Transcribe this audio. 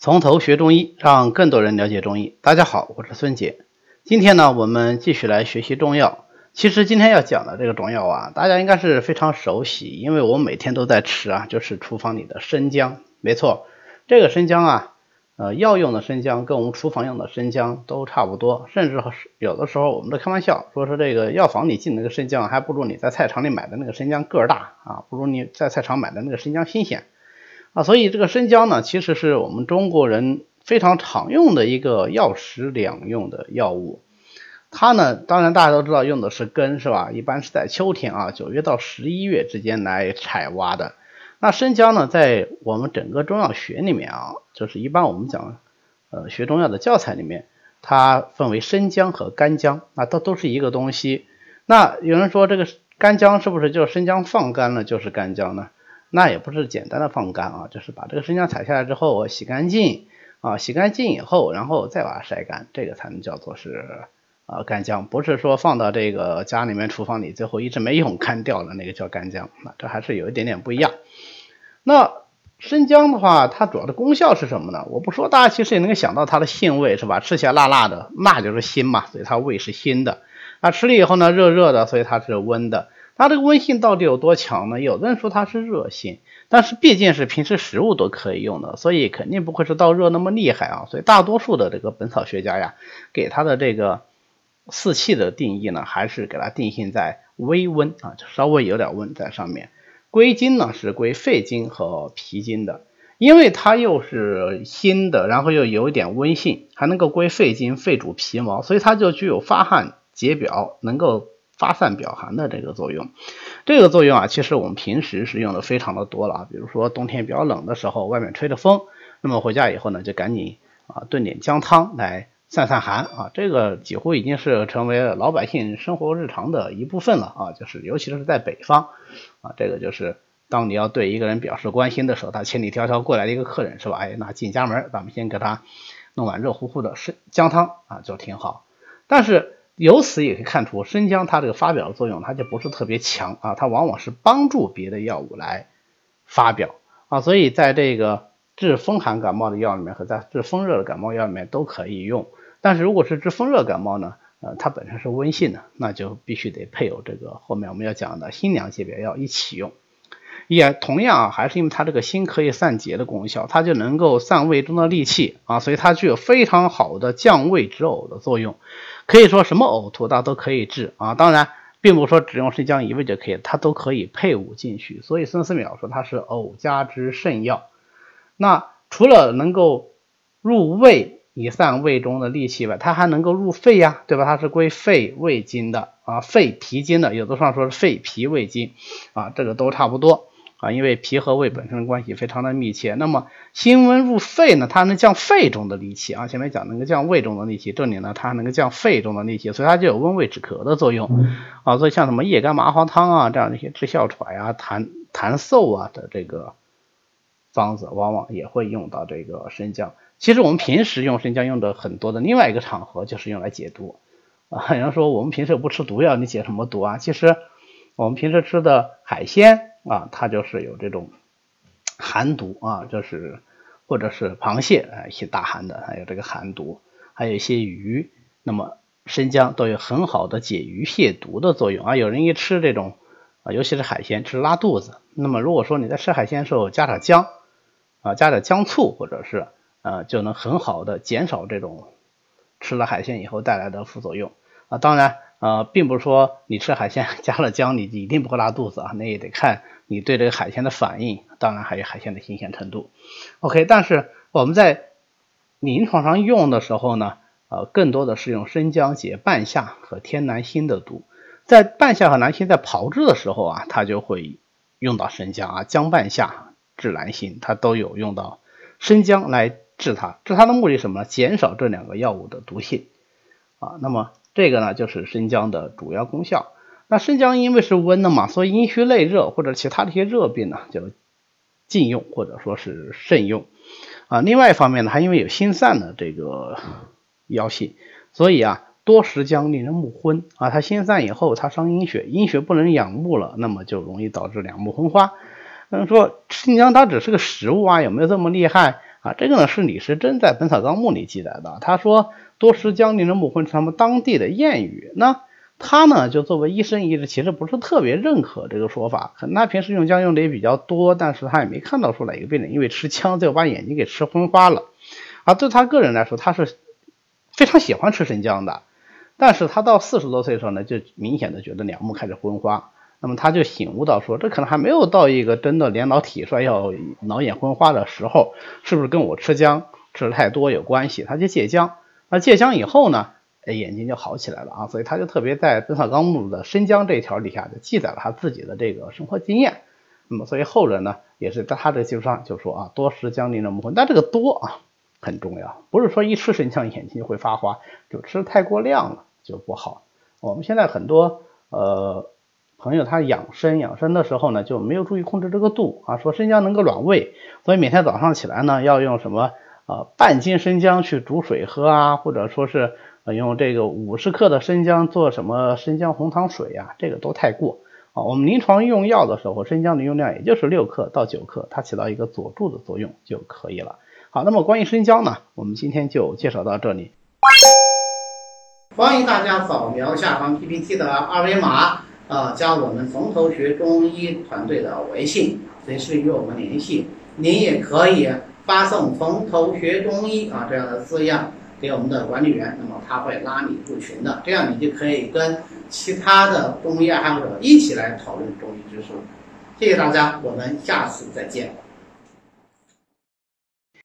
从头学中医，让更多人了解中医。大家好，我是孙杰。今天呢，我们继续来学习中药。其实今天要讲的这个中药啊，大家应该是非常熟悉，因为我每天都在吃啊，就是厨房里的生姜。没错，这个生姜啊，呃，药用的生姜跟我们厨房用的生姜都差不多，甚至有的时候我们都开玩笑说，是这个药房里进那个生姜还不如你在菜场里买的那个生姜个儿大啊，不如你在菜场买的那个生姜新鲜。啊，所以这个生姜呢，其实是我们中国人非常常用的一个药食两用的药物。它呢，当然大家都知道用的是根，是吧？一般是在秋天啊，九月到十一月之间来采挖的。那生姜呢，在我们整个中药学里面啊，就是一般我们讲呃学中药的教材里面，它分为生姜和干姜，那都都是一个东西。那有人说这个干姜是不是就生姜放干了就是干姜呢？那也不是简单的放干啊，就是把这个生姜采下来之后洗干净啊，洗干净以后，然后再把它晒干，这个才能叫做是啊干姜，不是说放到这个家里面厨房里最后一直没用干掉了那个叫干姜，那这还是有一点点不一样。那生姜的话，它主要的功效是什么呢？我不说，大家其实也能够想到它的性味是吧？吃起来辣辣的，辣就是辛嘛，所以它味是辛的。那吃了以后呢，热热的，所以它是温的。它这个温性到底有多强呢？有的人说它是热性，但是毕竟是平时食物都可以用的，所以肯定不会是到热那么厉害啊。所以大多数的这个本草学家呀，给它的这个四气的定义呢，还是给它定性在微温啊，就稍微有点温在上面。归经呢是归肺经和脾经的，因为它又是辛的，然后又有一点温性，还能够归肺经，肺主皮毛，所以它就具有发汗解表，能够。发散表寒的这个作用，这个作用啊，其实我们平时是用的非常的多了啊。比如说冬天比较冷的时候，外面吹着风，那么回家以后呢，就赶紧啊炖点姜汤来散散寒啊。这个几乎已经是成为老百姓生活日常的一部分了啊。就是尤其是在北方啊，这个就是当你要对一个人表示关心的时候，他千里迢迢过来的一个客人是吧？哎，那进家门，咱们先给他弄碗热乎乎的生姜汤啊，就挺好。但是。由此也可以看出，生姜它这个发表的作用，它就不是特别强啊，它往往是帮助别的药物来发表啊，所以在这个治风寒感冒的药里面和在治风热的感冒药里面都可以用。但是如果是治风热感冒呢，呃，它本身是温性的，那就必须得配有这个后面我们要讲的辛凉解表药一起用。也同样啊，还是因为它这个辛可以散结的功效，它就能够散胃中的戾气啊，所以它具有非常好的降胃止呕的作用。可以说什么呕吐它都可以治啊，当然并不说只用生姜一味就可以，它都可以配伍进去。所以孙思邈说它是呕加之圣药。那除了能够入胃以散胃中的戾气外，它还能够入肺呀，对吧？它是归肺胃经的啊，肺脾经的，有的上说是肺脾胃经啊，这个都差不多。啊，因为脾和胃本身关系非常的密切，那么辛温入肺呢，它能降肺中的戾气啊。前面讲能够降胃中的戾气，这里呢它还能够降肺中的戾气，所以它就有温胃止咳的作用啊。所以像什么叶甘麻黄汤啊这样的一些治哮喘呀、痰痰嗽啊的这个方子，往往也会用到这个生姜。其实我们平时用生姜用的很多的另外一个场合就是用来解毒啊。有人说我们平时不吃毒药，你解什么毒啊？其实我们平时吃的海鲜。啊，它就是有这种寒毒啊，就是或者是螃蟹啊，一些大寒的，还有这个寒毒，还有一些鱼，那么生姜都有很好的解鱼蟹毒的作用啊。有人一吃这种啊，尤其是海鲜，吃拉肚子，那么如果说你在吃海鲜的时候加点姜啊，加点姜醋，或者是呃，就能很好的减少这种吃了海鲜以后带来的副作用啊。当然。呃，并不是说你吃海鲜 加了姜，你一定不会拉肚子啊，那也得看你对这个海鲜的反应，当然还有海鲜的新鲜程度。OK，但是我们在临床上用的时候呢，呃，更多的是用生姜解半夏和天南星的毒。在半夏和南星在炮制的时候啊，它就会用到生姜啊，姜半夏治南星，它都有用到生姜来治它。治它的目的什么呢？减少这两个药物的毒性啊。那么。这个呢，就是生姜的主要功效。那生姜因为是温的嘛，所以阴虚内热或者其他的一些热病呢，就禁用或者说是慎用啊。另外一方面呢，还因为有心散的这个药性，所以啊，多食姜令人目昏啊。它心散以后，它伤阴血，阴血不能养目了，那么就容易导致两目昏花。嗯，说生姜它只是个食物啊，有没有这么厉害啊，这个呢是李时珍在《本草纲目》里记载的，他说多食姜宁的木荤是他们当地的谚语。那他呢就作为医生，一直其实不是特别认可这个说法，可能他平时用姜用的也比较多，但是他也没看到说哪个病人因为吃姜最后把眼睛给吃昏花了。啊，对他个人来说，他是非常喜欢吃生姜的。但是他到四十多岁的时候呢，就明显的觉得两目开始昏花，那么他就醒悟到说，这可能还没有到一个真的年老体衰要脑眼昏花的时候，是不是跟我吃姜吃的太多有关系？他就戒姜，那戒姜以后呢，哎，眼睛就好起来了啊，所以他就特别在《本草纲目》的生姜这一条底下就记载了他自己的这个生活经验。那么所以后人呢，也是在他的基础上就说啊，多食姜宁的木，但这个多啊很重要，不是说一吃生姜眼睛就会发花，就吃太过量了。就不好。我们现在很多呃朋友他养生养生的时候呢，就没有注意控制这个度啊，说生姜能够暖胃，所以每天早上起来呢，要用什么呃半斤生姜去煮水喝啊，或者说是呃用这个五十克的生姜做什么生姜红糖水呀，这个都太过啊。我们临床用药的时候，生姜的用量也就是六克到九克，它起到一个佐助的作用就可以了。好，那么关于生姜呢，我们今天就介绍到这里。欢迎大家扫描下方 PPT 的二维码，啊，加我们从头学中医团队的微信，随时与我们联系。您也可以发送“从头学中医”啊这样的字样给我们的管理员，那么他会拉你入群的，这样你就可以跟其他的中医爱好者一起来讨论中医知识。谢谢大家，我们下次再见。